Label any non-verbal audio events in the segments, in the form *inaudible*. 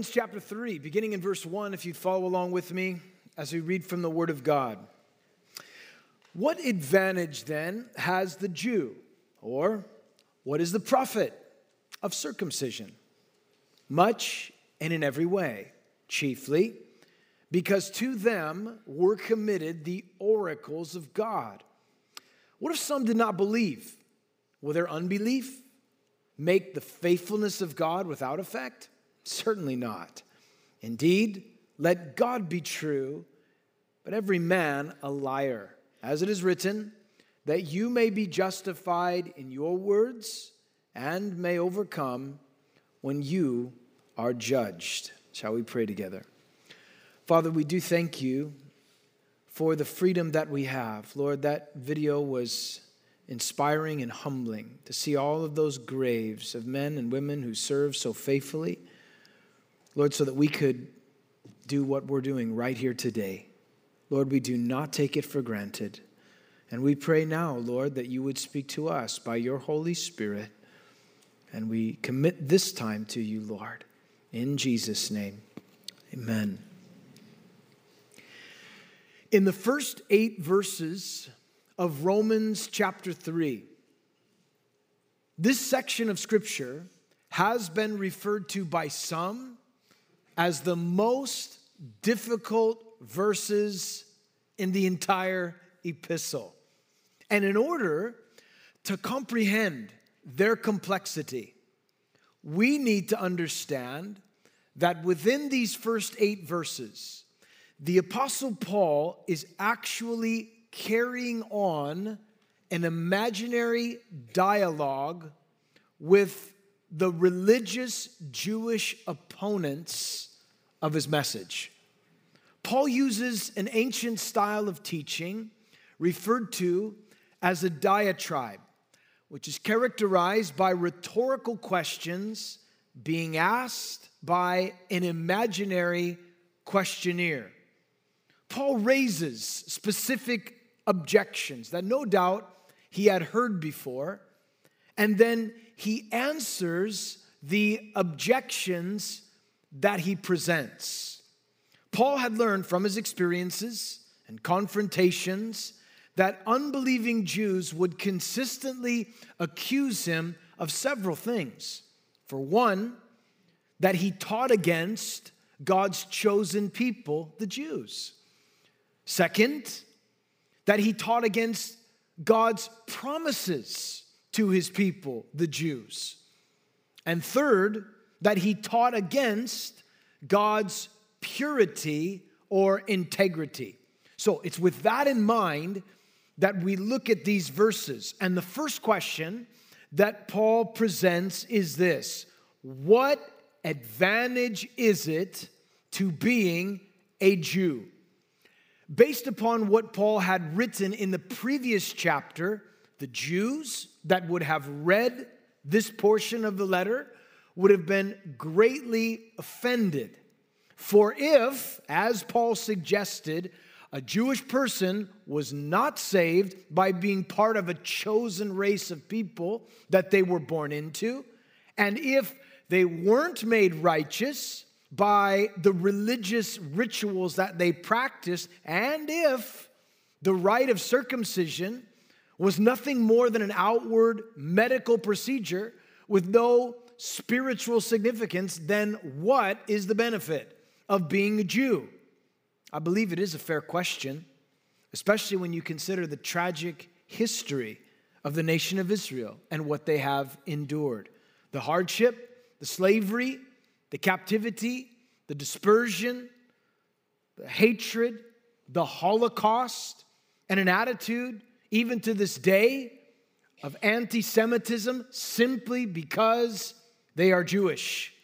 Romans chapter 3, beginning in verse 1, if you follow along with me as we read from the Word of God. What advantage then has the Jew, or what is the profit of circumcision? Much and in every way, chiefly because to them were committed the oracles of God. What if some did not believe? Will their unbelief make the faithfulness of God without effect? Certainly not. Indeed, let God be true, but every man a liar. As it is written, that you may be justified in your words and may overcome when you are judged. Shall we pray together? Father, we do thank you for the freedom that we have. Lord, that video was inspiring and humbling to see all of those graves of men and women who served so faithfully. Lord, so that we could do what we're doing right here today. Lord, we do not take it for granted. And we pray now, Lord, that you would speak to us by your Holy Spirit. And we commit this time to you, Lord. In Jesus' name, amen. In the first eight verses of Romans chapter 3, this section of Scripture has been referred to by some as the most difficult verses in the entire epistle. And in order to comprehend their complexity, we need to understand that within these first eight verses, the Apostle Paul is actually carrying on an imaginary dialogue with the religious Jewish opponents of his message. Paul uses an ancient style of teaching referred to as a diatribe, which is characterized by rhetorical questions being asked by an imaginary questionnaire. Paul raises specific objections that no doubt he had heard before, and then he answers the objections that he presents. Paul had learned from his experiences and confrontations that unbelieving Jews would consistently accuse him of several things. For one, that he taught against God's chosen people, the Jews. Second, that he taught against God's promises to his people, the Jews. And third, that he taught against God's purity or integrity. So it's with that in mind that we look at these verses. And the first question that Paul presents is this What advantage is it to being a Jew? Based upon what Paul had written in the previous chapter, the Jews that would have read this portion of the letter would have been greatly offended. For if, as Paul suggested, a Jewish person was not saved by being part of a chosen race of people that they were born into, and if they weren't made righteous by the religious rituals that they practiced, and if the rite of circumcision was nothing more than an outward medical procedure with no spiritual significance, then what is the benefit of being a Jew? I believe it is a fair question, especially when you consider the tragic history of the nation of Israel and what they have endured the hardship, the slavery, the captivity, the dispersion, the hatred, the Holocaust, and an attitude, even to this day, of anti Semitism simply because they are Jewish.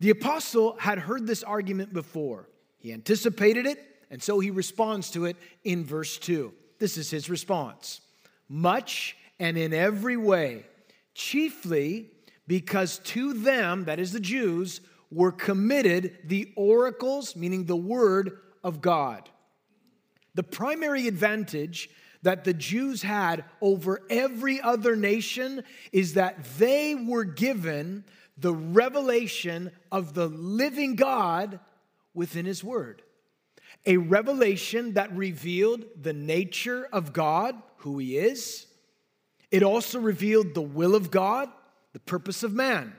The apostle had heard this argument before. He anticipated it, and so he responds to it in verse 2. This is his response Much and in every way, chiefly because to them, that is the Jews, were committed the oracles, meaning the word of God. The primary advantage that the Jews had over every other nation is that they were given the revelation of the living God within His Word. A revelation that revealed the nature of God, who He is. It also revealed the will of God, the purpose of man.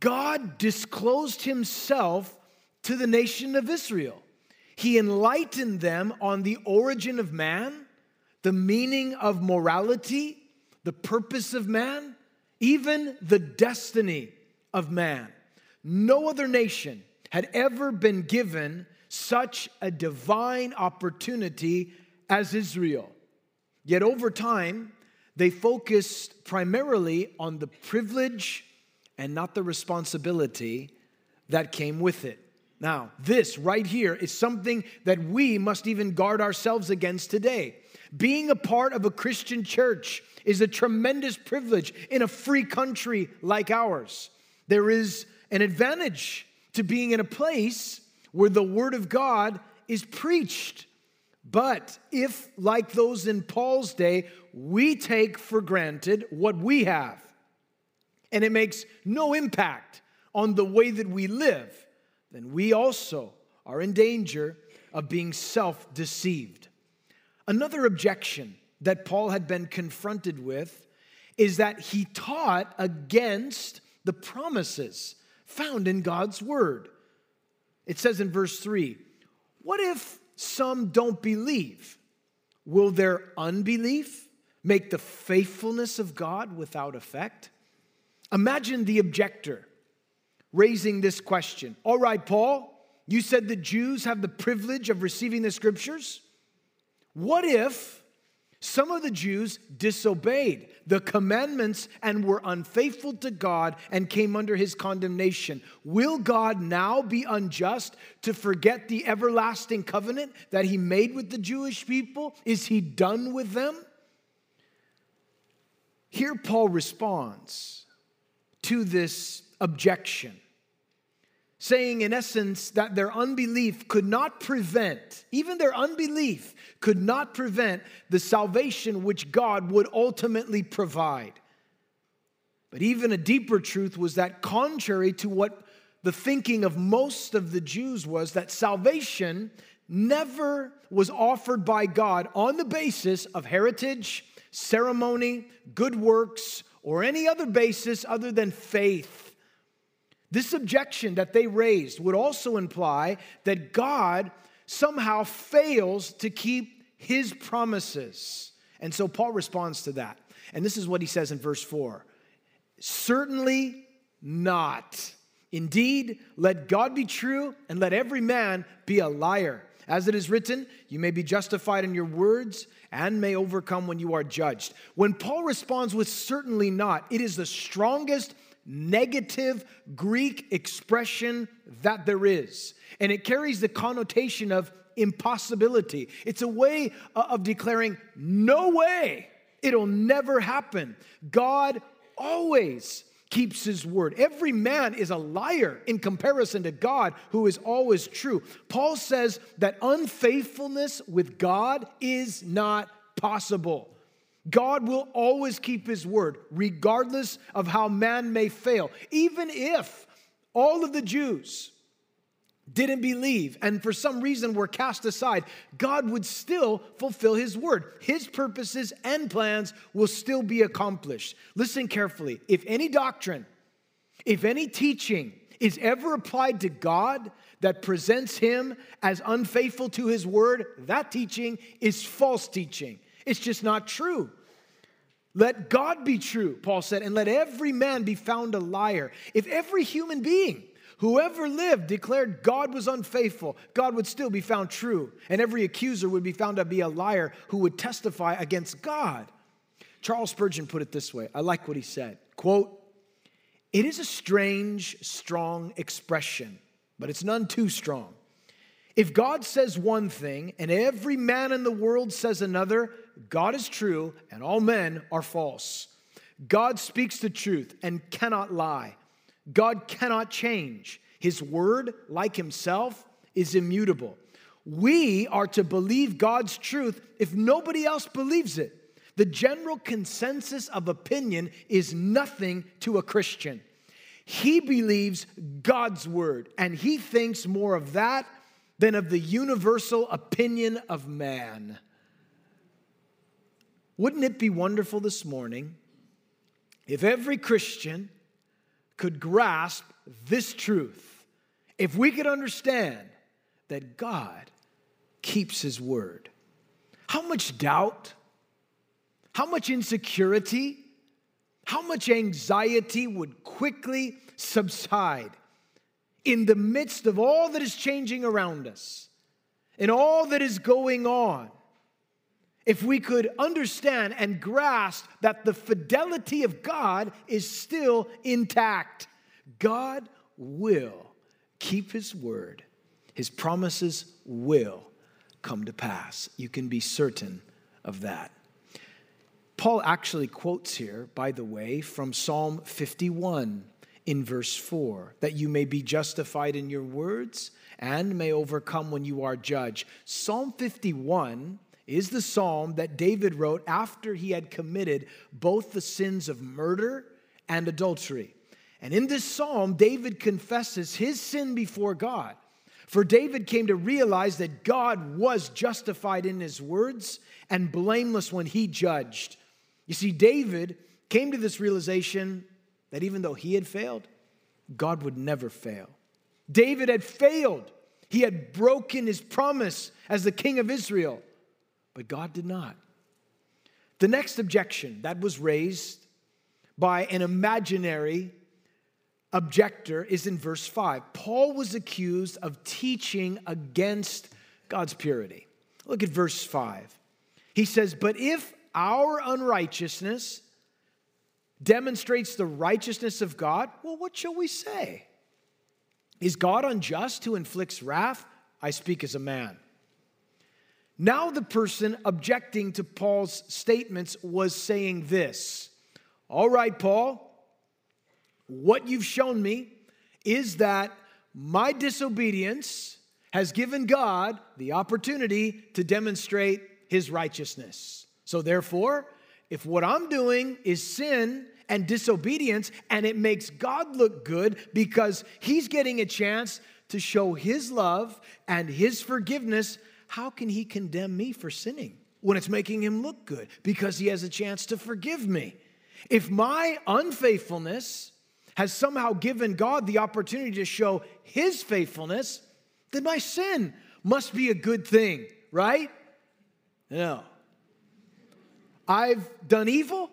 God disclosed Himself to the nation of Israel. He enlightened them on the origin of man, the meaning of morality, the purpose of man, even the destiny of man. No other nation had ever been given such a divine opportunity as Israel. Yet over time, they focused primarily on the privilege and not the responsibility that came with it. Now, this right here is something that we must even guard ourselves against today. Being a part of a Christian church is a tremendous privilege in a free country like ours. There is an advantage to being in a place where the Word of God is preached. But if, like those in Paul's day, we take for granted what we have, and it makes no impact on the way that we live, then we also are in danger of being self deceived. Another objection that Paul had been confronted with is that he taught against the promises found in God's word. It says in verse 3 What if some don't believe? Will their unbelief make the faithfulness of God without effect? Imagine the objector raising this question. All right, Paul, you said the Jews have the privilege of receiving the scriptures. What if some of the Jews disobeyed the commandments and were unfaithful to God and came under his condemnation. Will God now be unjust to forget the everlasting covenant that he made with the Jewish people? Is he done with them? Here, Paul responds to this objection saying, in essence, that their unbelief could not prevent, even their unbelief could not prevent the salvation which God would ultimately provide. But even a deeper truth was that, contrary to what the thinking of most of the Jews was, that salvation never was offered by God on the basis of heritage, ceremony, good works, or any other basis other than faith. This objection that they raised would also imply that God somehow fails to keep his promises. And so Paul responds to that. And this is what he says in verse 4 Certainly not. Indeed, let God be true and let every man be a liar. As it is written, you may be justified in your words and may overcome when you are judged. When Paul responds with certainly not, it is the strongest negative Greek expression that there is. And it carries the connotation of impossibility. It's a way uh, of declaring, no way, it'll never happen. God always keeps his word. Every man is a liar in comparison to God, who is always true. Paul says that unfaithfulness with God is not possible. God will always keep his word, regardless of how man may fail. Even if all of the Jews didn't believe and for some reason were cast aside, God would still fulfill his word. His purposes and plans will still be accomplished. Listen carefully. If any doctrine, if any teaching is ever applied to God that presents him as unfaithful to his word, that teaching is false teaching. It's just not true. Let God be true, Paul said, and let every man be found a liar. If every human being who ever lived declared God was unfaithful, God would still be found true, and every accuser would be found to be a liar who would testify against God. Charles Spurgeon put it this way. I like what he said. Quote, it is a strange, strong expression, but it's none too strong. If God says one thing and every man in the world says another, God is true and all men are false. God speaks the truth and cannot lie. God cannot change. His word, like himself, is immutable. We are to believe God's truth if nobody else believes it. The general consensus of opinion is nothing to a Christian. He believes God's word, and he thinks more of that than of the universal opinion of man. Wouldn't it be wonderful this morning if every Christian could grasp this truth? If we could understand that God keeps his word. How much doubt, how much insecurity, how much anxiety would quickly subside in the midst of all that is changing around us and all that is going on if we could understand and grasp that the fidelity of God is still intact. God will keep his word, his promises will come to pass. You can be certain of that. Paul actually quotes here, by the way, from Psalm 51 in verse 4 that you may be justified in your words and may overcome when you are judged. Psalm 51 is the psalm that David wrote after he had committed both the sins of murder and adultery. And in this psalm, David confesses his sin before God. For David came to realize that God was justified in his words and blameless when he judged. You see, David came to this realization that even though he had failed, God would never fail. David had failed. He had broken his promise as the king of Israel, but God did not. The next objection that was raised by an imaginary objector is in verse 5. Paul was accused of teaching against God's purity. Look at verse 5. He says, But if our unrighteousness demonstrates the righteousness of God, well, what shall we say? Is God unjust who inflicts wrath? I speak as a man. Now, the person objecting to Paul's statements was saying this All right, Paul, what you've shown me is that my disobedience has given God the opportunity to demonstrate his righteousness. So, therefore, if what I'm doing is sin and disobedience and it makes God look good because he's getting a chance to show his love and his forgiveness, how can he condemn me for sinning when it's making him look good? Because he has a chance to forgive me. If my unfaithfulness has somehow given God the opportunity to show his faithfulness, then my sin must be a good thing, right? No. I've done evil,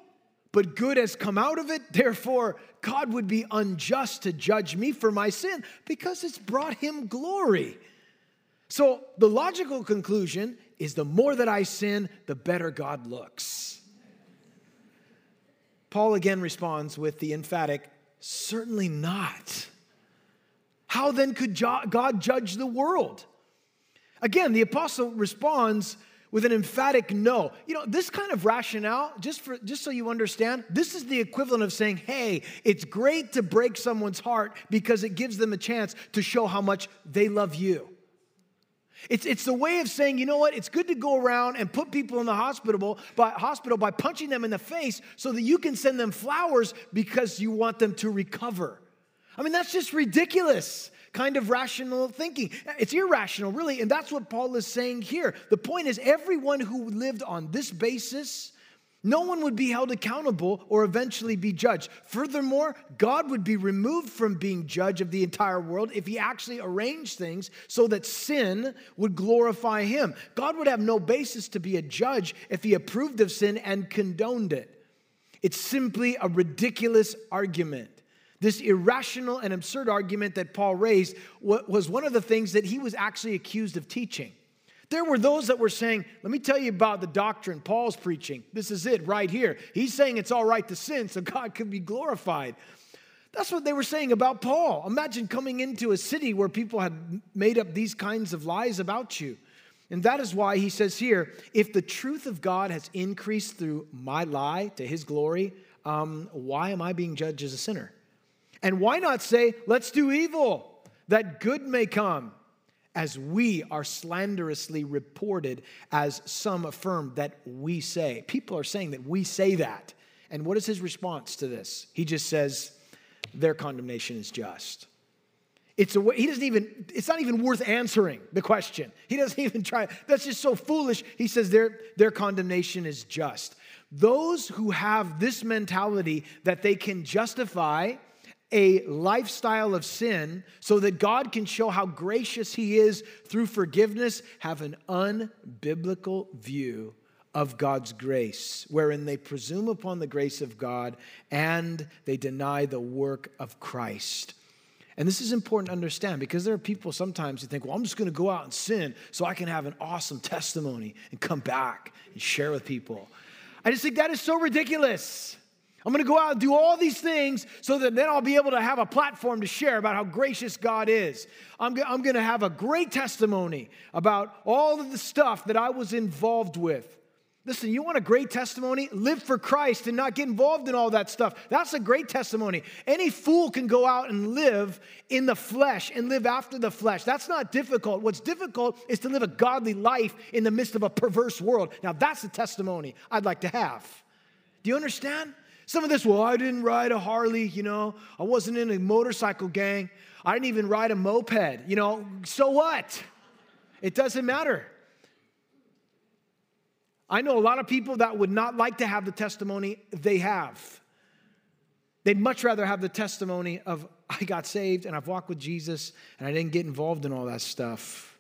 but good has come out of it. Therefore, God would be unjust to judge me for my sin because it's brought him glory. So, the logical conclusion is the more that I sin, the better God looks. Paul again responds with the emphatic, certainly not. How then could God judge the world? Again, the apostle responds with an emphatic no. You know, this kind of rationale, just for just so you understand, this is the equivalent of saying, "Hey, it's great to break someone's heart because it gives them a chance to show how much they love you." It's, it's the way of saying, you know what, it's good to go around and put people in the hospital by, hospital by punching them in the face so that you can send them flowers because you want them to recover. I mean, that's just ridiculous kind of rational thinking. It's irrational, really, and that's what Paul is saying here. The point is, everyone who lived on this basis, no one would be held accountable or eventually be judged. Furthermore, God would be removed from being judge of the entire world if he actually arranged things so that sin would glorify him. God would have no basis to be a judge if he approved of sin and condoned it. It's simply a ridiculous argument. This irrational and absurd argument that Paul raised was one of the things that he was actually accused of teaching. There were those that were saying, Let me tell you about the doctrine Paul's preaching. This is it right here. He's saying it's all right to sin so *laughs* God can be glorified. That's what they were saying about Paul. Imagine coming into a city where people had made up these kinds of lies about you. And that is why he says here if the truth of God has increased through my lie to his glory, um, why am I being judged as a sinner? And why not say, let's do evil that good may come, as we are slanderously reported, as some affirm that we say. People are saying that we say that. And what is his response to this? He just says, their condemnation is just. It's a way, he doesn't even, it's not even worth answering the question. He doesn't *laughs* even try. That's just so foolish. He says their, their condemnation is just. Those who have this mentality that they can justify a lifestyle of sin so that God can show how gracious He is through forgiveness have an unbiblical view of God's grace, wherein they presume upon the grace of God and they deny the work of Christ. And this is important to understand because there are people sometimes who think, well, I'm just going to go out and sin so I can have an awesome testimony and come back and share with people. I just think that is so ridiculous. I'm going to go out and do all these things so that then I'll be able to have a platform to share about how gracious God is. I'm, I'm going to have a great testimony about all of the stuff that I was involved with. Listen, you want a great testimony? Live for Christ and not get involved in all that stuff. That's a great testimony. Any fool can go out and live in the flesh and live after the flesh. That's not difficult. What's difficult is to live a godly life in the midst of a perverse world. Now, that's the testimony I'd like to have. Do you understand? Some of this, well, I didn't ride a Harley, you know, I wasn't in a motorcycle gang, I didn't even ride a moped, you know, so what? It doesn't matter. I know a lot of people that would not like to have the testimony they have. They'd much rather have the testimony of, I got saved and I've walked with Jesus and I didn't get involved in all that stuff.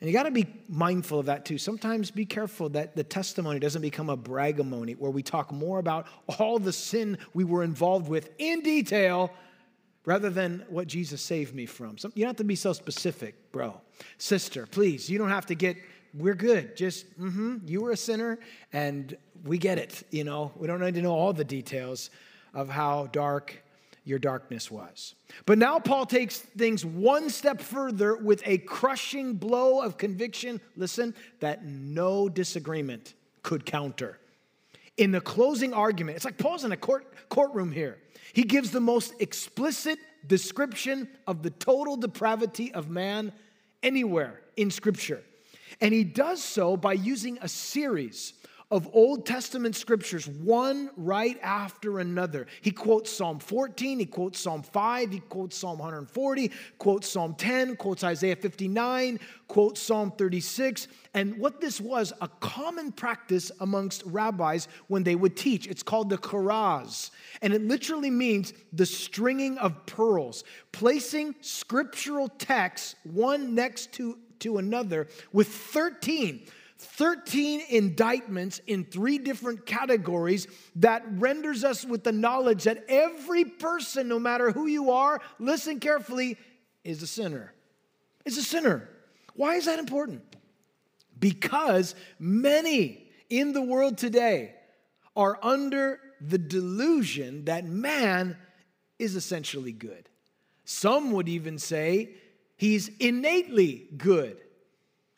And you got to be mindful of that too. Sometimes be careful that the testimony doesn't become a bragamony where we talk more about all the sin we were involved with in detail rather than what Jesus saved me from. So you don't have to be so specific, bro. Sister, please, you don't have to get, we're good. Just, mm-hmm, you were a sinner and we get it. You know, we don't need to know all the details of how dark your darkness was. But now Paul takes things one step further with a crushing blow of conviction, listen, that no disagreement could counter. In the closing argument, it's like Paul's in a court, courtroom here. He gives the most explicit description of the total depravity of man anywhere in Scripture. And he does so by using a series of Old Testament scriptures, one right after another. He quotes Psalm 14, he quotes Psalm 5, he quotes Psalm 140, quotes Psalm 10, quotes Isaiah 59, quotes Psalm 36. And what this was a common practice amongst rabbis when they would teach. It's called the Charaz. And it literally means the stringing of pearls, placing scriptural texts one next to, to another with 13 13 indictments in three different categories that renders us with the knowledge that every person, no matter who you are, listen carefully, is a sinner. Is a sinner. Why is that important? Because many in the world today are under the delusion that man is essentially good. Some would even say he's innately good.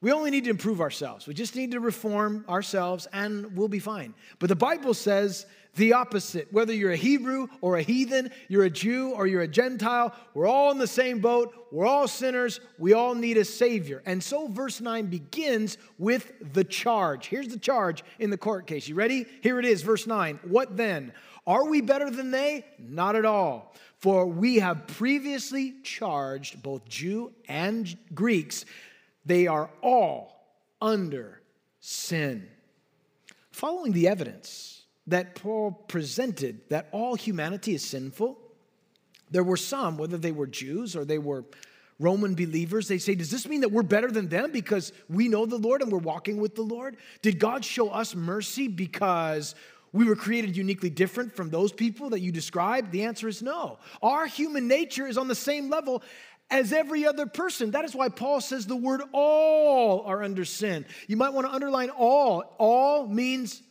We only need to improve ourselves. We just need to reform ourselves and we'll be fine. But the Bible says the opposite. Whether you're a Hebrew or a heathen, you're a Jew or you're a Gentile, we're all in the same boat. We're all sinners. We all need a Savior. And so verse 9 begins with the charge. Here's the charge in the court case. You ready? Here it is, verse 9. What then? Are we better than they? Not at all. For we have previously charged both Jew and Greeks they are all under sin. Following the evidence that Paul presented that all humanity is sinful, there were some, whether they were Jews or they were Roman believers, they say, Does this mean that we're better than them because we know the Lord and we're walking with the Lord? Did God show us mercy because we were created uniquely different from those people that you described? The answer is no. Our human nature is on the same level as every other person. That is why Paul says the word all are under sin. You might want to underline all. All means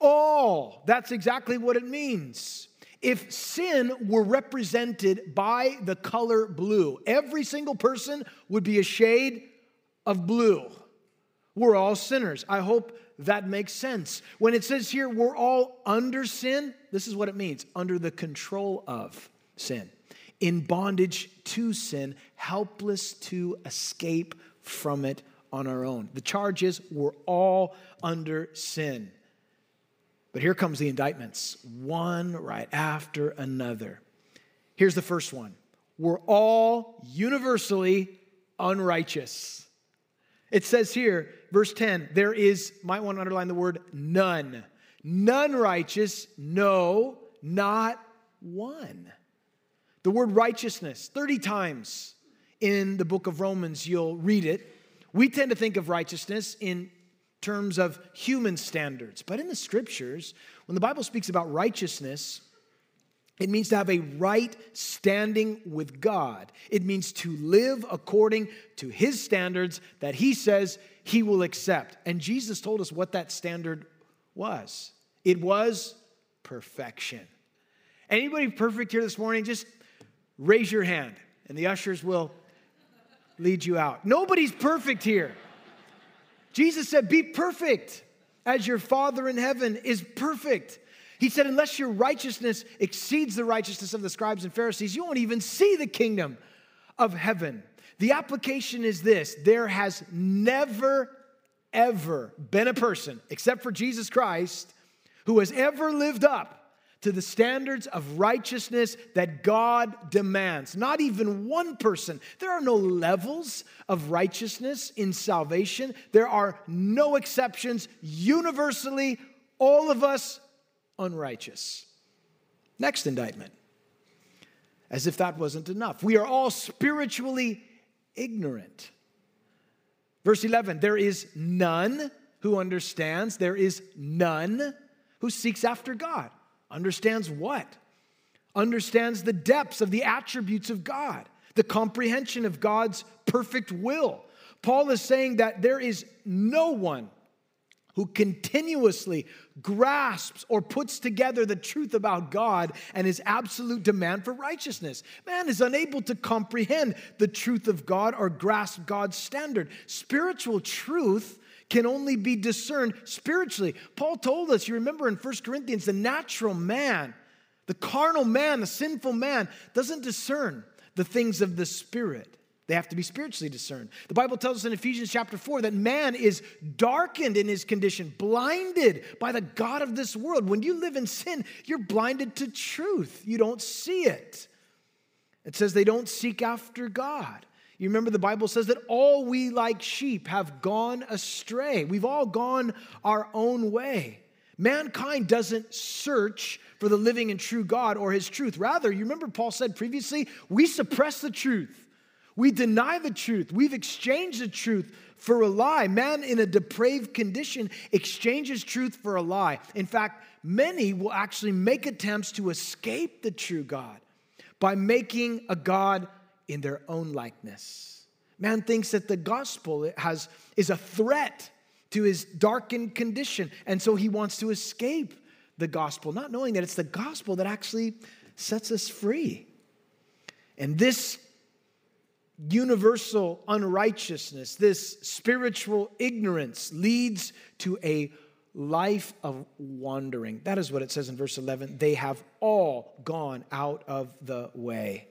all. That's exactly what it means. If sin were represented by the color blue, every single person would be a shade of blue. We're all sinners. I hope that makes sense. When it says here, we're all under sin, this is what it means under the control of sin in bondage to sin, helpless to escape from it on our own. The charge is we're all under sin. But here comes the indictments, one right after another. Here's the first one we're all universally unrighteous. It says here, verse 10, there is, might want to underline the word none. None righteous, no, not one. The word righteousness, 30 times in the book of Romans, you'll read it. We tend to think of righteousness in terms of human standards, but in the scriptures, when the Bible speaks about righteousness, it means to have a right standing with God. It means to live according to his standards that he says he will accept. And Jesus told us what that standard was it was perfection. Anybody perfect here this morning? Just raise your hand, and the ushers will lead you out. Nobody's perfect here. Jesus said, Be perfect as your Father in heaven is perfect. He said, Unless your righteousness exceeds the righteousness of the scribes and Pharisees, you won't even see the kingdom of heaven. The application is this there has never, ever been a person, except for Jesus Christ, who has ever lived up to the standards of righteousness that God demands. Not even one person. There are no levels of righteousness in salvation, there are no exceptions. Universally, all of us unrighteous. Next indictment. As if that wasn't enough. We are all spiritually ignorant. Verse 11 there is none who understands, there is none who seeks after God. Understands what? Understands the depths of the attributes of God, the comprehension of God's perfect will. Paul is saying that there is no one who continuously grasps or puts together the truth about God and his absolute demand for righteousness. Man is unable to comprehend the truth of God or grasp God's standard. Spiritual truth can only be discerned spiritually. Paul told us, you remember in 1 Corinthians, the natural man, the carnal man, the sinful man, doesn't discern the things of the Spirit. They have to be spiritually discerned. The Bible tells us in Ephesians chapter 4 that man is darkened in his condition, blinded by the God of this world. When you live in sin, you're blinded to truth. You don't see it. It says they don't seek after God. You remember the Bible says that all we like sheep have gone astray. We've all gone our own way. Mankind doesn't search for the living and true God or his truth. Rather, you remember Paul said previously, we suppress the truth. We deny the truth. We've exchanged the truth for a lie. Man in a depraved condition exchanges truth for a lie. In fact, many will actually make attempts to escape the true God by making a God in their own likeness. Man thinks that the gospel has, is a threat to his darkened condition, and so he wants to escape the gospel, not knowing that it's the gospel that actually sets us free. And this universal unrighteousness, this spiritual ignorance leads to a life of wandering. That is what it says in verse 11. They have all gone out of the way.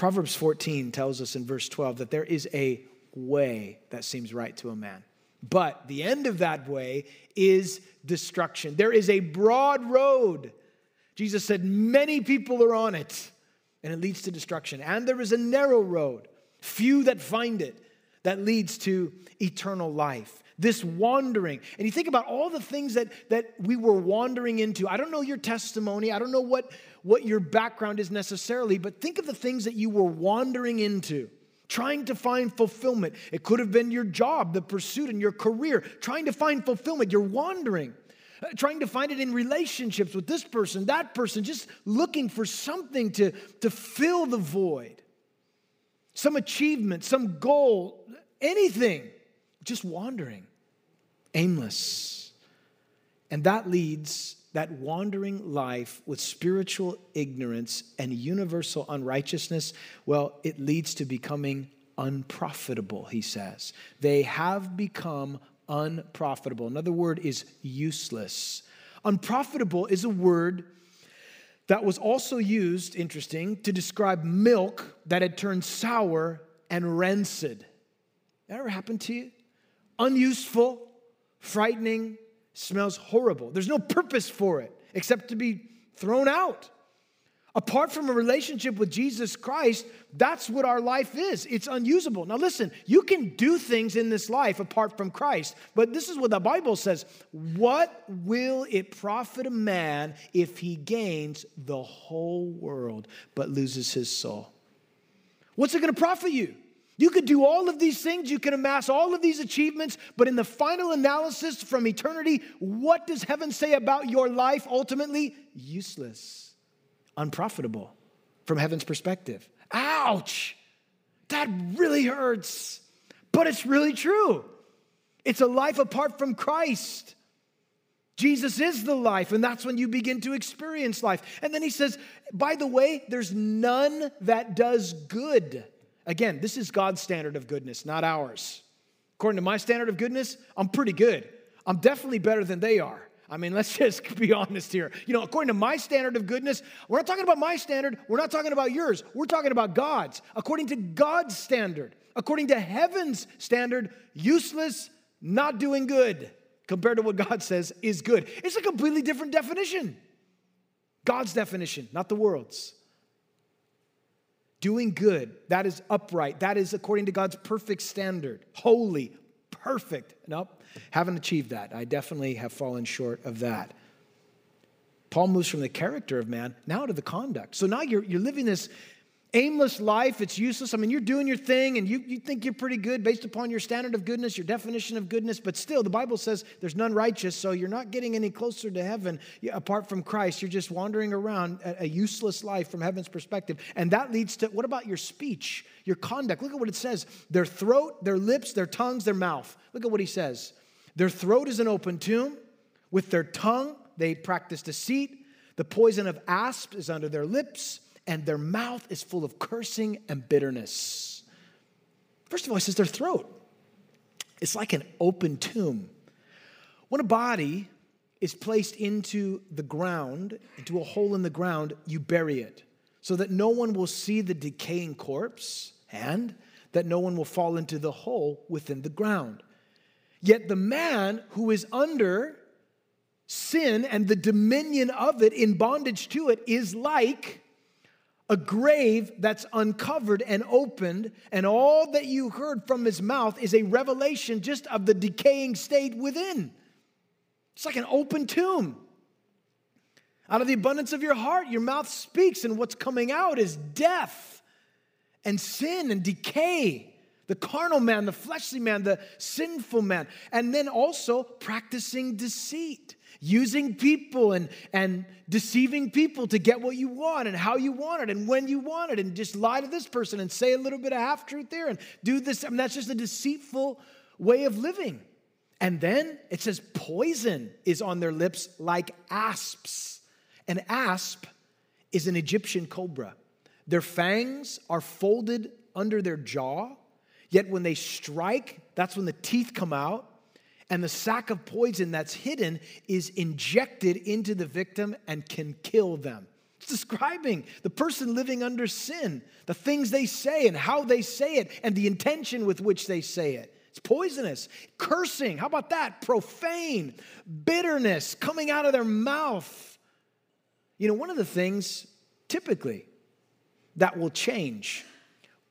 Proverbs 14 tells us in verse 12 that there is a way that seems right to a man. But the end of that way is destruction. There is a broad road. Jesus said, Many people are on it and it leads to destruction. And there is a narrow road, few that find it, that leads to eternal life. This wandering. And you think about all the things that, that we were wandering into. I don't know your testimony, I don't know what, what your background is necessarily, but think of the things that you were wandering into trying to find fulfillment. It could have been your job, the pursuit, and your career, trying to find fulfillment. You're wandering. Uh, trying to find it in relationships with this person, that person, just looking for something to, to fill the void, some achievement, some goal, anything, just wandering, aimless. And that leads that wandering life with spiritual ignorance and universal unrighteousness, well, it leads to becoming unprofitable, he says. They have become unprofitable. Another word is useless. Unprofitable is a word that was also used, interesting, to describe milk that had turned sour and rancid. That ever happened to you? Unuseful, frightening, smells horrible. There's no purpose for it except to be thrown out. Apart from a relationship with Jesus Christ, that's what our life is. It's unusable. Now, listen, you can do things in this life apart from Christ, but this is what the Bible says What will it profit a man if he gains the whole world but loses his soul? What's it going to profit you? You could do all of these things, you can amass all of these achievements, but in the final analysis from eternity, what does heaven say about your life ultimately? Useless unprofitable from heaven's perspective. Ouch! That really hurts, but it's really true. It's a life apart from Christ. Jesus is the life, and that's when you begin to experience life. And then he says, by the way, there's none that does good. Again, this is God's standard of goodness, not ours. According to my standard of goodness, I'm pretty good. I'm definitely better than they are. I mean, *laughs* let's just be honest here. You know, according to my standard of goodness, we're not talking about my standard, we're not talking about yours, we're talking about God's. According to God's standard, according to heaven's standard, useless, not doing good compared to what God says is good. It's a completely different definition. God's definition, not the world's. Doing good, that is upright, that is according to God's perfect standard, holy, perfect. Nope. Haven't achieved that. I definitely have fallen short of that. Paul moves from the character of man now to the conduct. So now you're, you're living this aimless life. It's useless. I mean, you're doing your thing and you, you think you're pretty good based upon your standard of goodness, your definition of goodness, but still, the Bible says there's none righteous, so you're not getting any closer to heaven apart from Christ. You're just wandering around a, a useless life from heaven's perspective. And that leads to what about your speech, your conduct? Look at what it says their throat, their lips, their tongues, their mouth. Look at what he says. Their throat is an open tomb. With their tongue, they practice deceit. The poison of asp is under their lips, and their mouth is full of cursing and bitterness. First of all, he says their throat. It's like an open tomb. When a body is placed into the ground, into a hole in the ground, you bury it so that no one will see the decaying corpse and that no one will fall into the hole within the ground. Yet the man who is under sin and the dominion of it in bondage to it is like a grave that's uncovered and opened, and all that you heard from his mouth is a revelation just of the decaying state within. It's like an open tomb. Out of the abundance of your heart, your mouth speaks, and what's coming out is death and sin and decay the carnal man, the fleshly man, the sinful man. And then also practicing deceit, using people and, and deceiving people to get what you want and how you want it and when you want it, and just lie to this person and say a little bit of half truth there and do this. I mean, that's just a deceitful way of living. And then it says poison is on their lips like asps. An asp is an Egyptian cobra. Their fangs are folded under their jaw Yet when they strike, that's when the teeth come out, and the sack of poison that's hidden is injected into the victim and can kill them. It's describing the person living under sin, the things they say and how they say it, and the intention with which they say it. It's poisonous. Cursing, how about that? Profane. Bitterness coming out of their mouth. You know, one of the things typically that will change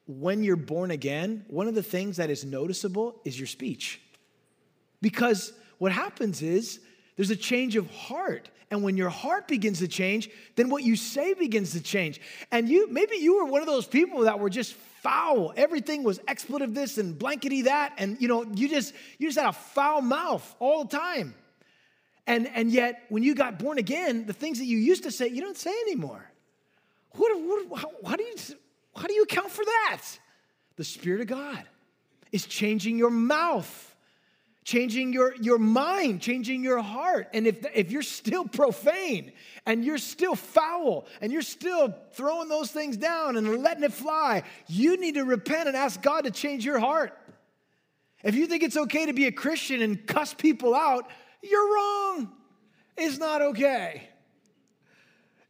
when you're born again, one of the things that is noticeable is your speech. Because what happens is there's a change of heart. And when your heart begins to change, then what you say begins to change. And you maybe you were one of those people that were just foul. Everything was expletive this and blankety that. And you know, you just you just had a foul mouth all the time. And and yet when you got born again, the things that you used to say, you don't say anymore. What, what how, how do you how do you account for that? The Spirit of God is changing your mouth, changing your, your mind, changing your heart. And if, if you're still profane and you're still foul and you're still throwing those things down and letting it fly, you need to repent and ask God to change your heart. If you think it's okay to be a Christian and cuss people out, you're wrong. It's not okay.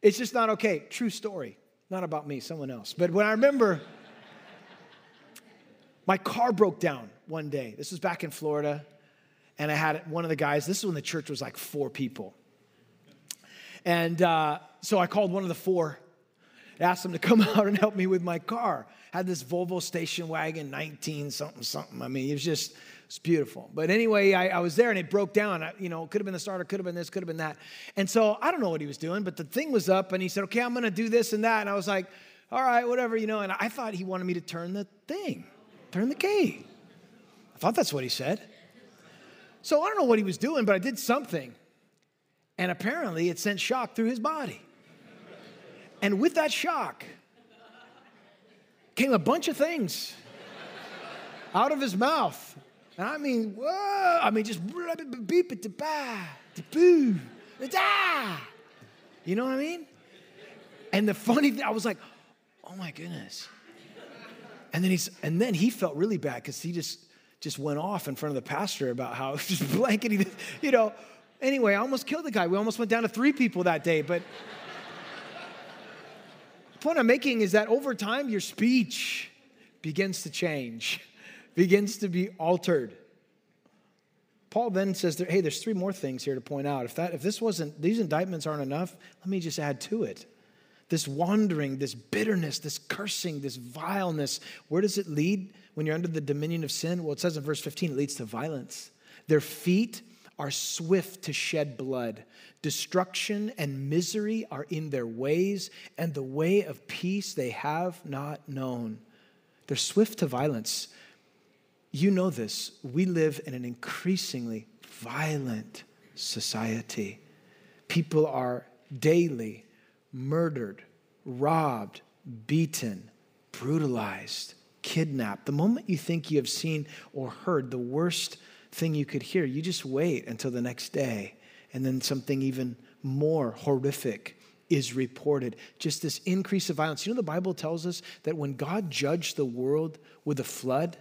It's just not okay. True story. Not about me, someone else. But when I remember, *laughs* my car broke down one day. This was back in Florida. And I had one of the guys, this is when the church was like four people. And uh, so I called one of the four asked him to come *laughs* out and help me with my car. Had this Volvo station wagon, 19 something something. I mean, it was just it's beautiful. But anyway, I, I, was there and it broke down. I, you know, it could have been the starter, could have been this, could have been that. And so I don't know what he was doing, but the thing was up and he said, okay, I'm going to do this and that. And I was like, all right, whatever, you know. And I thought he wanted me to turn the thing, turn the key. I thought that's what he said. So I don't know what he was doing, but I did something. And apparently it sent shock through his body. And with that shock came a bunch of things out of his mouth. And I mean, whoa, I mean, just beep it ba, boo, da. You know what I mean? And the funny thing, I was like, oh my goodness. And then he's, and then he felt really bad because he just, just went off in front of the pastor about how *laughs* just blanketing, you know. Anyway, I almost killed the guy. We almost went down to three people that day. But the point I'm making is that over time, your speech begins to change begins to be altered. Paul then says, hey, there's three more things here to point out. If, that, if this wasn't, these indictments aren't enough, let me just add to it. This wandering, this bitterness, this cursing, this vileness, where does it lead when you're under the dominion of sin? Well, it says in verse 15, it leads to violence. Their feet are swift to shed blood. Destruction and misery are in their ways, and the way of peace they have not known. They're swift to violence. You know this. We live in an increasingly violent society. People are daily murdered, robbed, beaten, brutalized, kidnapped. The moment you think you have seen or heard the worst thing you could hear, you just wait until the next day, and then something even more horrific is reported. Just this increase of violence. You know, the Bible tells us that when God judged the world with a flood,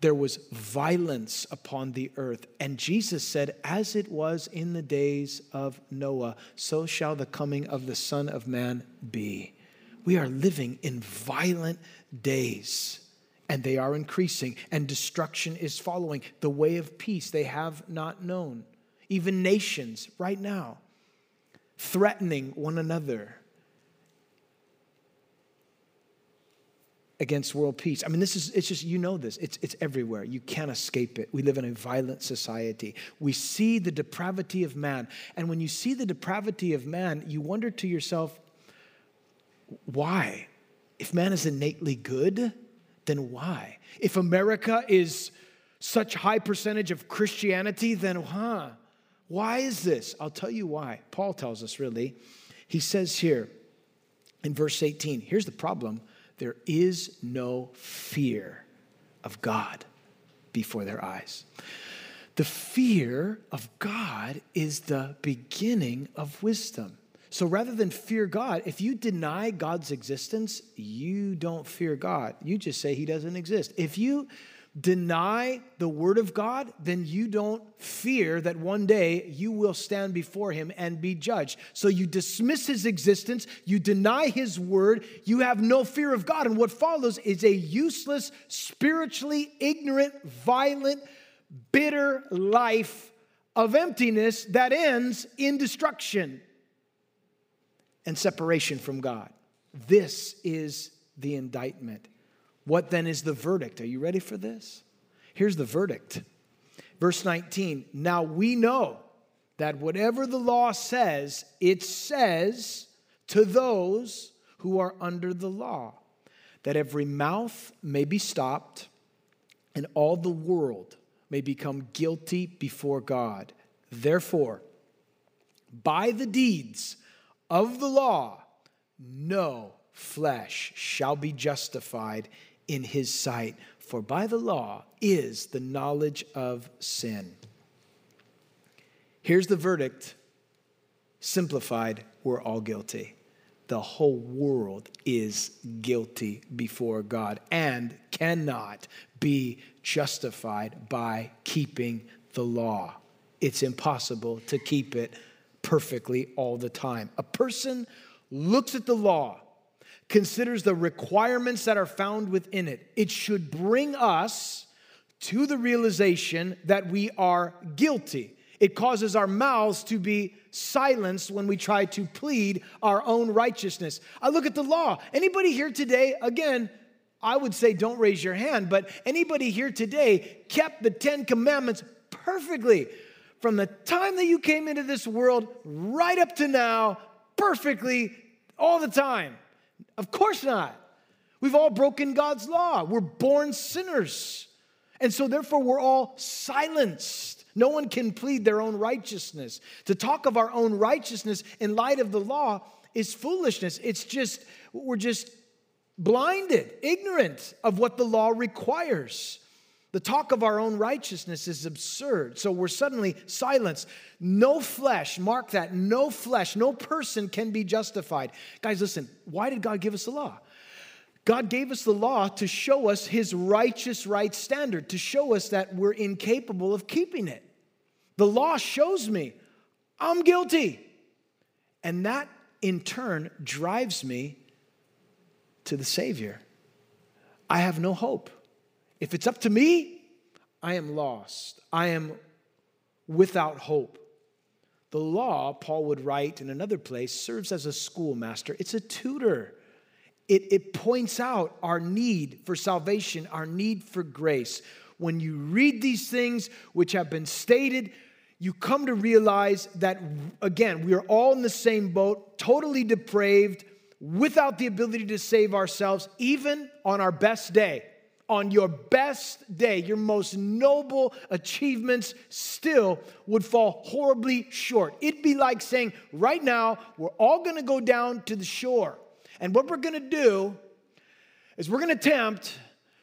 there was violence upon the earth. And Jesus said, As it was in the days of Noah, so shall the coming of the Son of Man be. We are living in violent days, and they are increasing, and destruction is following. The way of peace they have not known. Even nations, right now, threatening one another against world peace. I mean, this is, it's just, you know this, it's, it's everywhere. You can't escape it. We live in a violent society. We see the depravity of man. And when you see the depravity of man, you wonder to yourself, why? If man is innately good, then why? If America is such high percentage of Christianity, then huh? Why is this? I'll tell you why. Paul tells us really. He says here in verse 18, here's the problem there is no fear of God before their eyes. The fear of God is the beginning of wisdom. So rather than fear God, if you deny God's existence, you don't fear God. You just say he doesn't exist. If you deny the word of God, then you don't fear that one day you will stand before him and be judged. So you dismiss his existence, you deny his word, you have no fear of God. And what follows is a useless, spiritually ignorant, violent, bitter life of emptiness that ends in destruction and separation from God. This is the indictment. What then is the verdict? Are you ready for this? Here's the verdict. Verse 19 Now we know that whatever the law says, it says to those who are under the law, that every mouth may be stopped and all the world may become guilty before God. Therefore, by the deeds of the law, no flesh shall be justified in his sight, for by the law is the knowledge of sin. Here's the verdict simplified we're all guilty. The whole world is guilty before God and cannot be justified by keeping the law. It's impossible to keep it perfectly all the time. A person looks at the law considers the requirements that are found within it. It should bring us to the realization that we are guilty. It causes our mouths to be silenced when we try to plead our own righteousness. I look at the law. Anybody here today, again, I would say don't raise your hand, but anybody here today kept the 10 commandments perfectly from the time that you came into this world right up to now, perfectly all the time? Of course not. We've all broken God's law. We're born sinners. And so, therefore, we're all silenced. No one can plead their own righteousness. To talk of our own righteousness in light of the law is foolishness. It's just, we're just blinded, ignorant of what the law requires. The talk of our own righteousness is absurd. So we're suddenly silenced. No flesh, mark that, no flesh, no person can be justified. Guys, listen, why did God give us the law? God gave us the law to show us his righteous right standard, to show us that we're incapable of keeping it. The law shows me I'm guilty. And that in turn drives me to the Savior. I have no hope. If it's up to me, I am lost. I am without hope. The law, Paul would write in another place, serves as a schoolmaster, it's a tutor. It, it points out our need for salvation, our need for grace. When you read these things which have been stated, you come to realize that, again, we are all in the same boat, totally depraved, without the ability to save ourselves, even on our best day. On your best day, your most noble achievements still would fall horribly short. It'd be like saying, right now, we're all gonna go down to the shore. And what we're gonna do is we're gonna attempt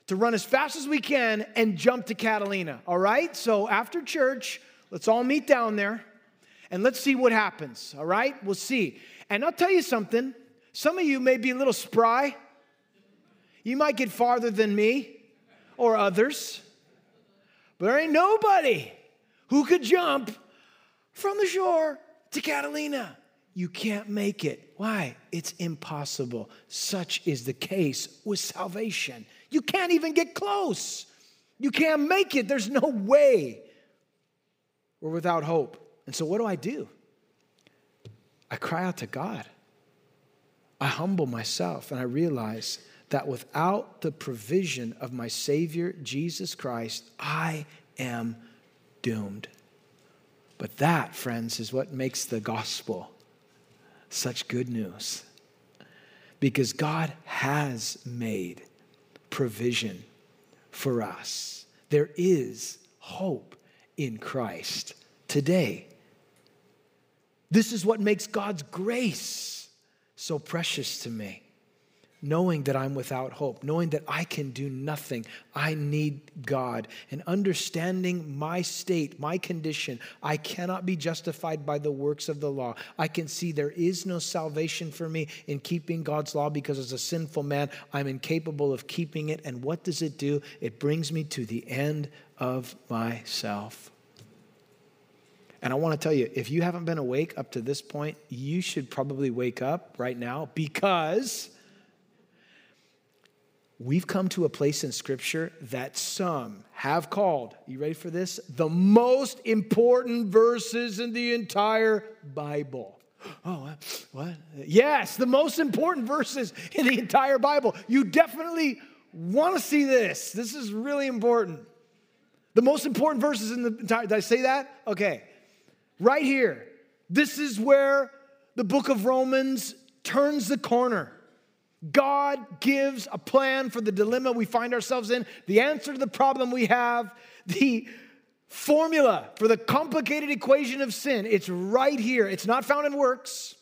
to run as fast as we can and jump to Catalina, all right? So after church, let's all meet down there and let's see what happens, all right? We'll see. And I'll tell you something some of you may be a little spry. You might get farther than me or others, but there ain't nobody who could jump from the shore to Catalina. You can't make it. Why? It's impossible. Such is the case with salvation. You can't even get close. You can't make it. There's no way. We're without hope. And so, what do I do? I cry out to God. I humble myself and I realize that without the provision of my Savior, Jesus Christ, I am doomed. But that, friends, is what makes the gospel such good news. Because God has made provision for us. There is hope in Christ today. This is what makes God's grace so precious to me. Knowing that I'm without hope, knowing that I can do nothing, I need God, and understanding my state, my condition, I cannot be justified by the works of the law. I can see there is no salvation for me in keeping God's law because as a sinful man, I'm incapable of keeping it. And what does it do? It brings me to the end of myself. And I want to tell you, if you haven't been awake up to this point, you should probably wake up right now because we've come to a place in Scripture that some have called, you ready for this? The most important verses in the entire Bible. Oh, what? Yes, the most important verses in the entire Bible. You definitely want to see this. This is really important. The most important verses in the entire, did I say that? Okay. Right here. This is where the book of Romans turns the corner. God gives a plan for the dilemma we find ourselves in, the answer to the problem we have, the formula for the complicated equation of sin. It's right here. It's not found in works,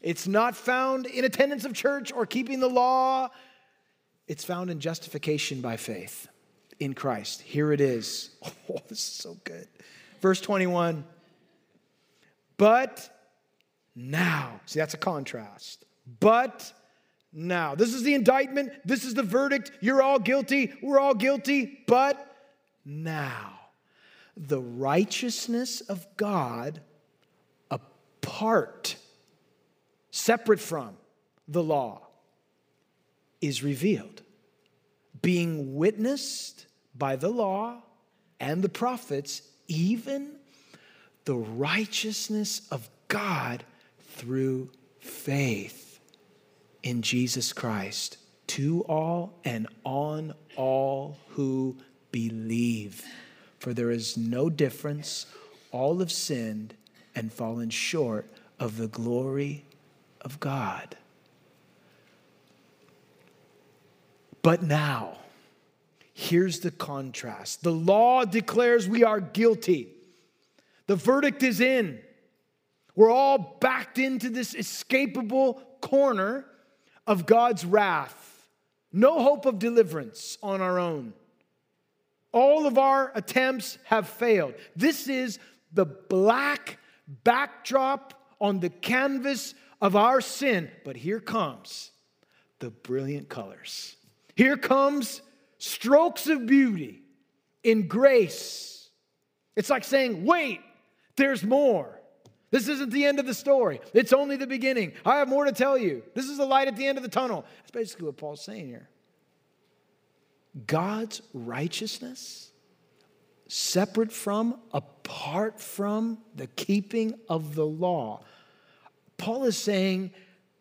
it's not found in attendance of church or keeping the law. It's found in justification by faith in Christ. Here it is. *laughs* Oh, this is so good. Verse 21. But now, see, that's a contrast. But now, this is the indictment, this is the verdict. You're all guilty, we're all guilty. But now, the righteousness of God apart, separate from the law, is revealed, being witnessed by the law and the prophets, even the righteousness of God through faith in Jesus Christ to all and on all who believe. For there is no difference, all have sinned and fallen short of the glory of God. But now, here's the contrast the law declares we are guilty, the verdict is in. We're all backed into this escapable corner of God's wrath. No hope of deliverance on our own. All of our attempts have failed. This is the black backdrop on the canvas of our sin. But here comes the brilliant colors. Here comes strokes of beauty in grace. It's like saying, wait, there's more. This isn't the end of the story. It's only the beginning. I have more to tell you. This is the light at the end of the tunnel. That's basically what Paul's saying here. God's righteousness, separate from, apart from the keeping of the law. Paul is saying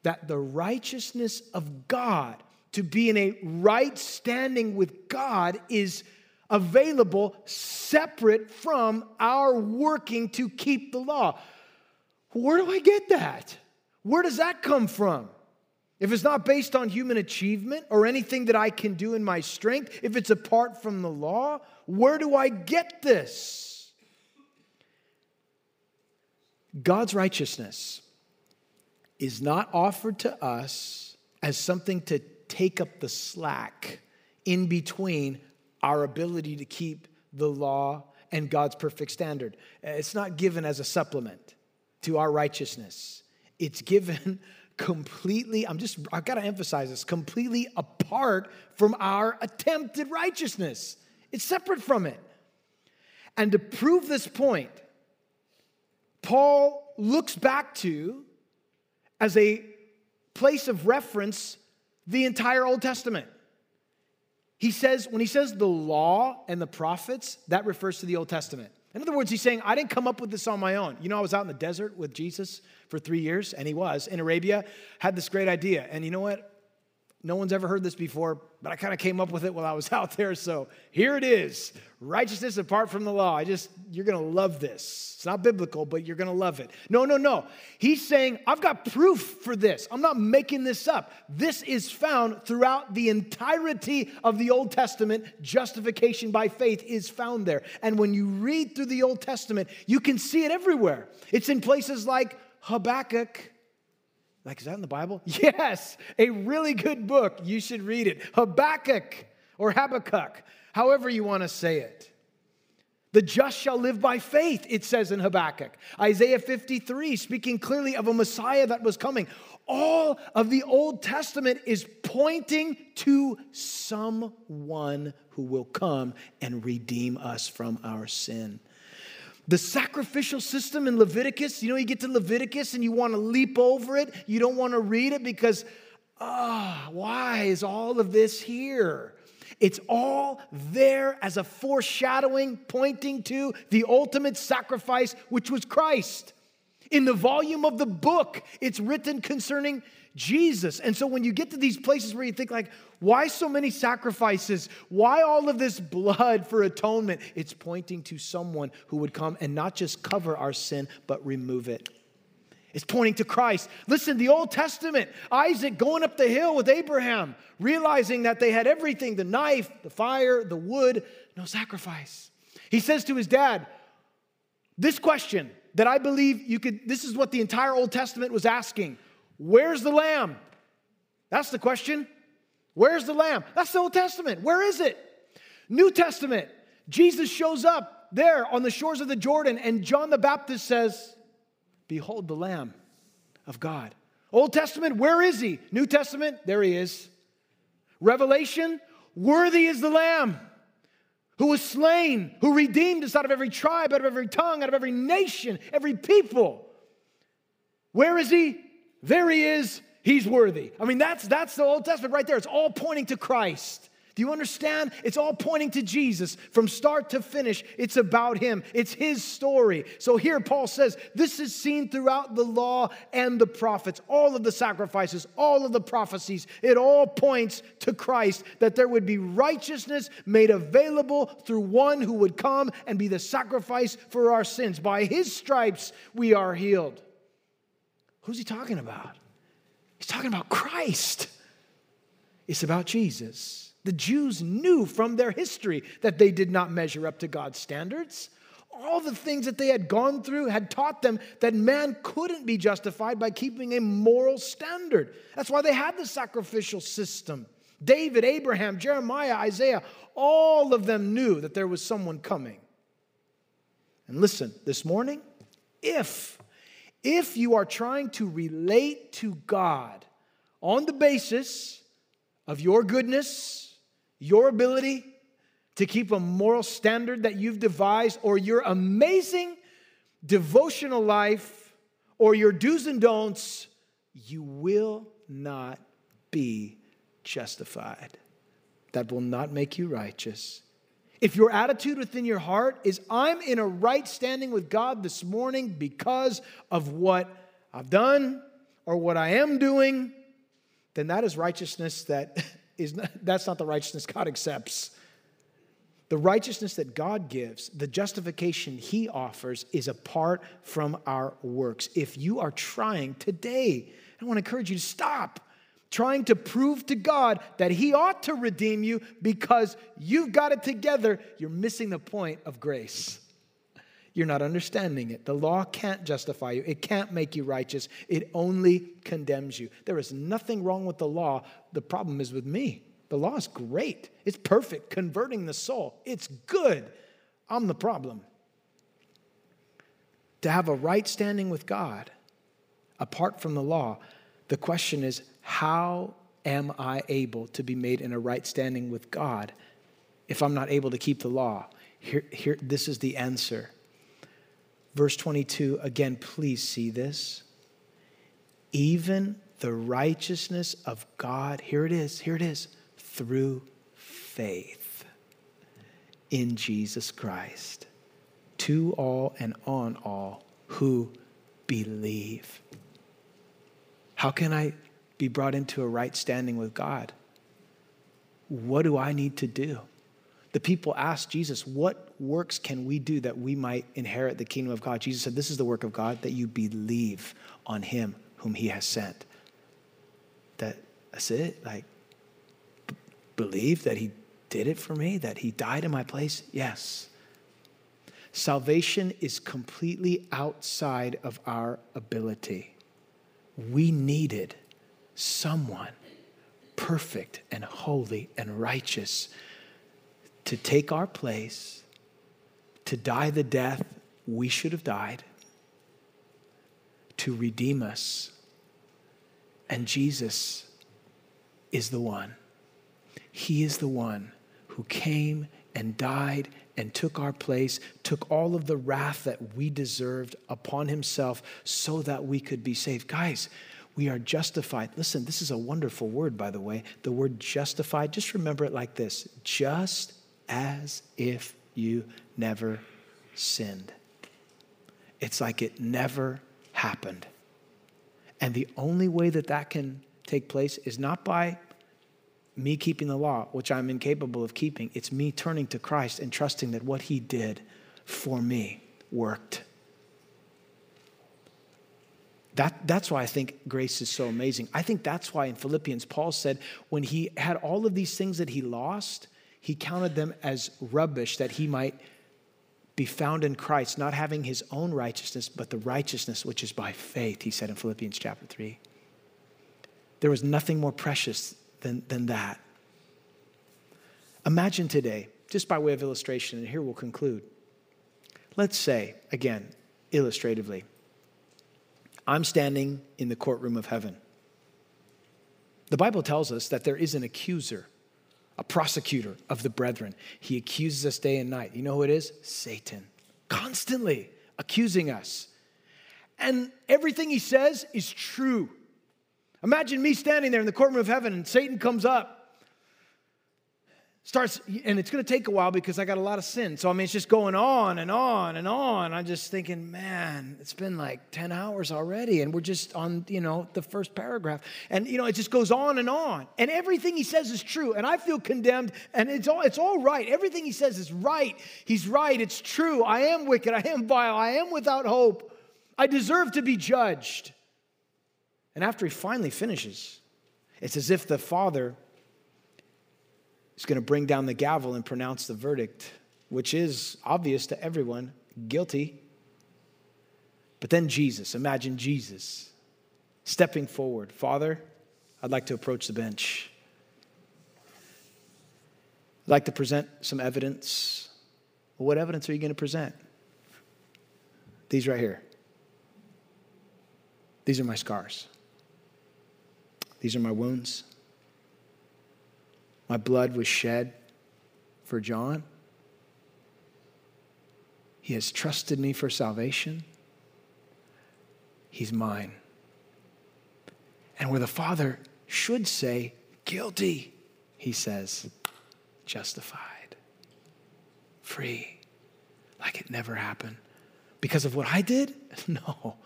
that the righteousness of God, to be in a right standing with God, is available separate from our working to keep the law. Where do I get that? Where does that come from? If it's not based on human achievement or anything that I can do in my strength, if it's apart from the law, where do I get this? God's righteousness is not offered to us as something to take up the slack in between our ability to keep the law and God's perfect standard. It's not given as a supplement to our righteousness. It's given *laughs* completely, I'm just, I've got to emphasize this, completely apart from our attempted righteousness. It's separate from it. And to prove this point, Paul looks back to, as a place of reference, the entire Old Testament. He says, when he says the law and the prophets, that refers to the Old Testament. In other words, he's saying, I didn't come up with this on my own. You know, I was out in the desert with Jesus for three years, and he was in Arabia, had this great idea. And you know what? No one's ever heard this before, but I kind of came up with it while I was *laughs* out there. So here it is righteousness apart from the law. I just, you're going to love this. It's not biblical, but you're going to love it. No, no, no. He's saying, I've got proof for this. I'm not making this up. This is found throughout the entirety of the Old Testament. Justification by faith is found there. And when you read through the Old Testament, you can see it everywhere. It's in places like Habakkuk like, is that in the Bible? *laughs* Yes, a really good book. You should read it. Habakkuk or Habakkuk, however you want to say it. The just shall live by faith, it says in Habakkuk. Isaiah 53, speaking clearly of a Messiah that was coming. All of the Old Testament is pointing to someone who will come and redeem us from our sin. The sacrificial system in Leviticus, you know, you get to Leviticus and you want to leap over it. You don't want to read it because, ah, oh, why is all of this here? It's all there as a foreshadowing, pointing to the ultimate sacrifice, which was Christ. In the volume of the book, it's written concerning Jesus. And so when you get to these places where you think like, why so many sacrifices? Why all of this blood for atonement? It's pointing to someone who would come and not just cover our sin, but remove it. It's pointing to Christ. Listen, the Old Testament, Isaac going up the hill with Abraham, realizing that they had everything the knife, the fire, the wood, no sacrifice. He says to his dad, This question that I believe you could, this is what the entire Old Testament was asking Where's the lamb? That's the question. Where's the lamb? That's the Old Testament. Where is it? New Testament. Jesus shows up there on the shores of the Jordan, and John the Baptist says, Behold the Lamb of God. Old Testament, where is he? New Testament, there he is. Revelation, worthy is the Lamb who was slain, who redeemed us out of every tribe, out of every tongue, out of every nation, every people. Where is he? There he is he's worthy. I mean, that's, that's the Old Testament right there. It's all pointing to Christ. Do you understand? It's all pointing to Jesus from start to finish. It's about him, it's his story. So here Paul says this is seen throughout the law and the prophets, all of the sacrifices, all of the prophecies. It all points to Christ that there would be righteousness made available through one who would come and be the sacrifice for our sins. By his stripes we are healed. Who's he talking about? He's talking about Christ. It's about Jesus. The Jews knew from their history that they did not measure up to God's standards. All the things that they had gone through had taught them that man couldn't be justified by keeping a moral standard. That's why they had the sacrificial system. David, Abraham, Jeremiah, Isaiah, all of them knew that there was someone coming. And listen, this morning, if if you are trying to relate to God on the basis of your goodness, your ability to keep a moral standard that you've devised, or your amazing devotional life, or your do's and don'ts, you will not be justified. That will not make you righteous. If your attitude within your heart is, I'm in a right standing with God this morning because of what I've done or what I am doing, then that is righteousness that *laughs* is not, that's not the righteousness God accepts. The righteousness that God gives, the justification He offers, is apart from our works. If you are trying today, I want to encourage you to stop trying to prove to God that He ought to redeem you because you've got it together, you're missing the point of grace. You're not understanding it. The law can't justify you, it can't make you righteous, it only condemns you. There is nothing wrong with the law. The problem is with me. The law is great, it's perfect, converting the soul, it's good. I'm the problem. To have a right standing with God apart from the law, the question is how am I able to be made in a right standing with God if I'm not able to keep the law? Here, here, this is the answer. Verse 22, again, please see this. Even the righteousness of God, here it is, here it is, through faith in Jesus Christ, to all and on all who believe. How can I be brought into a right standing with God. What do I need to do? The people asked Jesus, What works can we do that we might inherit the kingdom of God? Jesus said, This is the work of God, that you believe on him whom he has sent. That, that's it. Like, b- believe that he did it for me, that he died in my place? Yes. Salvation is completely outside of our ability. We needed someone perfect and holy and righteous to take our place, to die the death we should have died, to redeem us. And Jesus is the one. He is the one who came and died and took our place, took all of the wrath that we deserved upon himself so that we could be saved. Guys, we are justified. Listen, this is a wonderful word, by the way. The word justified, just remember it like this just as if you never sinned. It's like it never happened. And the only way that that can take place is not by me keeping the law, which I'm incapable of keeping. It's me turning to Christ and trusting that what He did for me worked. That, that's why I think grace is so amazing. I think that's why in Philippians, Paul said when he had all of these things that he lost, he counted them as rubbish that he might be found in Christ, not having his own righteousness, but the righteousness which is by faith, he said in Philippians chapter 3. There was nothing more precious than, than that. Imagine today, just by way of illustration, and here we'll conclude. Let's say, again, illustratively, I'm standing in the courtroom of heaven. The Bible tells us that there is an accuser, a prosecutor of the brethren. He accuses us day and night. You know who it is? Satan. Constantly accusing us. And everything he says is true. Imagine me standing there in the courtroom of heaven and Satan comes up. Starts, and it's going to take a while because I got a lot of sin. So, I mean, it's just going on and on and on. I'm just thinking, man, it's been like 10 hours already, and we're just on, you know, the first paragraph. And, you know, it just goes on and on. And everything he says is true. And I feel condemned, and it's all, it's all right. Everything he says is right. He's right. It's true. I am wicked. I am vile. I am without hope. I deserve to be judged. And after he finally finishes, it's as if the father is going to bring down the gavel and pronounce the verdict, which is obvious to everyone guilty. But then Jesus, imagine Jesus stepping forward. Father, I'd like to approach the bench. I'd like to present some evidence. Well, what evidence are you going to present? These right here. These are my scars. These are my wounds. My blood was shed for John. He has trusted me for salvation. He's mine. And where the Father should say, guilty, he says, justified, free, like it never happened. Because of what I did? *laughs* No.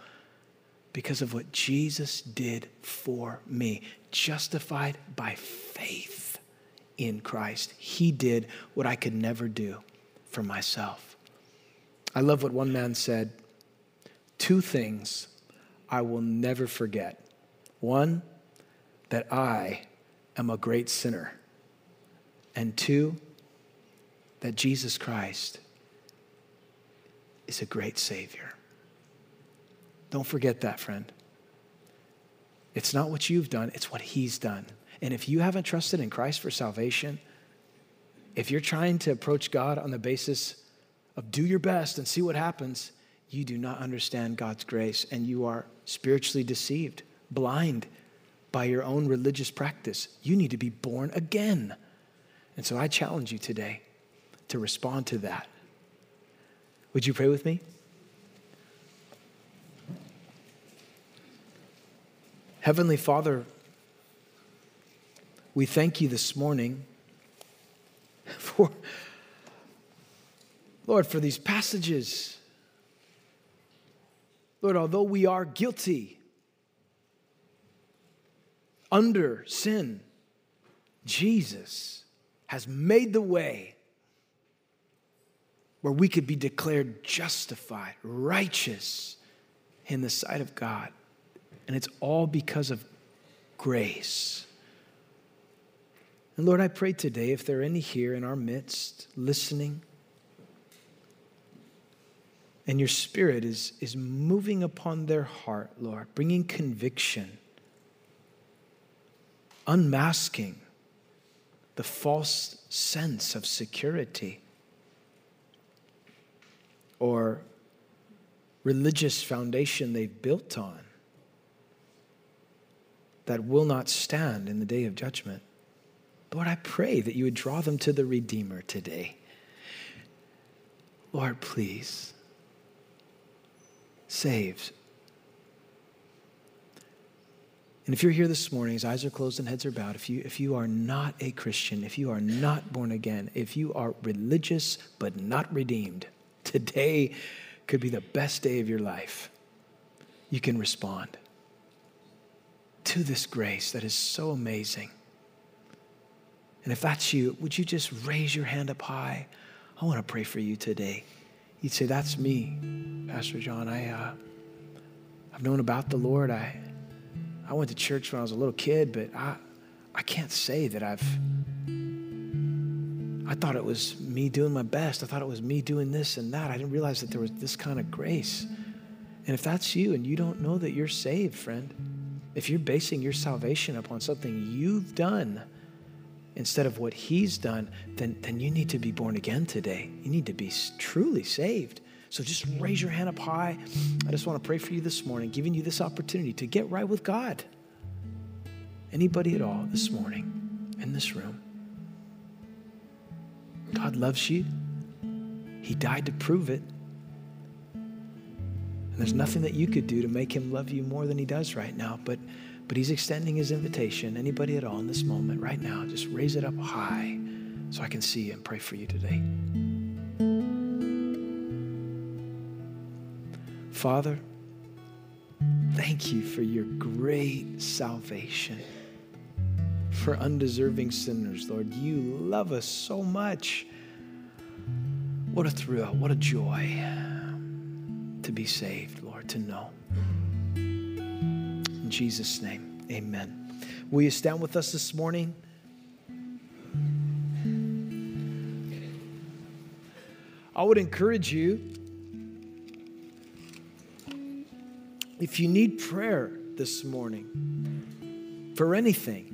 Because of what Jesus did for me, justified by faith in Christ. He did what I could never do for myself. I love what one man said two things I will never forget. One, that I am a great sinner. And two, that Jesus Christ is a great Savior. Don't forget that, friend. It's not what you've done, it's what He's done. And if you haven't trusted in Christ for salvation, if you're trying to approach God on the basis of do your best and see what happens, you do not understand God's grace and you are spiritually deceived, blind by your own religious practice. You need to be born again. And so I challenge you today to respond to that. Would you pray with me? Heavenly Father, we thank you this morning *laughs* for, Lord, for these passages. Lord, although we are guilty under sin, Jesus has made the way where we could be declared justified, righteous in the sight of God. And it's all because of grace. And Lord, I pray today if there are any here in our midst listening, and your spirit is, is moving upon their heart, Lord, bringing conviction, unmasking the false sense of security or religious foundation they've built on that will not stand in the day of judgment. Lord, I pray that you would draw them to the Redeemer today. Lord, please save. And if you're here this morning, his eyes are closed and heads are bowed, if you, if you are not a Christian, if you are not born again, if you are religious but not redeemed, today could be the best day of your life. You can respond to this grace that is so amazing. And if that's you, would you just raise your hand up high? I want to pray for you today. You'd say, That's me, Pastor John. I, uh, I've known about the Lord. I, I went to church when I was a little kid, but I, I can't say that I've. I thought it was me doing my best. I thought it was me doing this and that. I didn't realize that there was this kind of grace. And if that's you and you don't know that you're saved, friend, if you're basing your salvation upon something you've done, instead of what he's done, then, then you need to be born again today. You need to be truly saved. So just raise your hand up high. I just want to pray for you this morning, giving you this opportunity to get right with God. Anybody at all this morning in this room? God loves you. He died to prove it. And there's nothing that you could do to make him love you more than he does right now. But but he's extending his invitation. Anybody at all in this moment, right now, just raise it up high. so I can see you and pray for you today. Father, thank you for your great salvation for undeserving sinners, Lord. You love us so much. What a thrill, what a joy to be saved, Lord, to know. Jesus' name, amen. Will you stand with us this morning? I would encourage you, if you need prayer this morning for anything,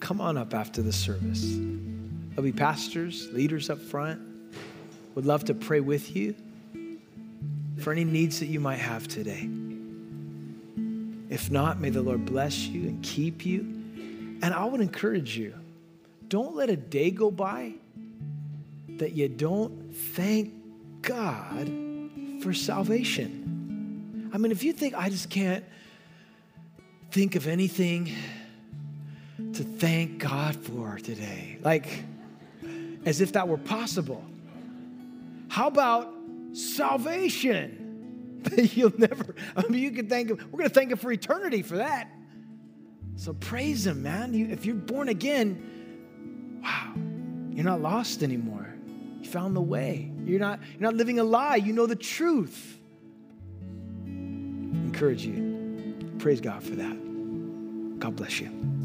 come on up after the service. There'll be pastors, leaders up front. Would love to pray with you for any needs that you might have today. If not, may the Lord bless you and keep you. And I would encourage you don't let a day go by that you don't thank God for salvation. I mean, if you think I just can't think of anything to thank God for today, like as if that were possible, how about salvation? *laughs* You'll never, I mean, you can thank Him. We're going to thank Him for eternity for that. So praise Him, man. You, if you're born again, wow, you're not lost anymore. You found the way. You're not, you're not living a lie. You know the truth. Encourage you. Praise God for that. God bless you.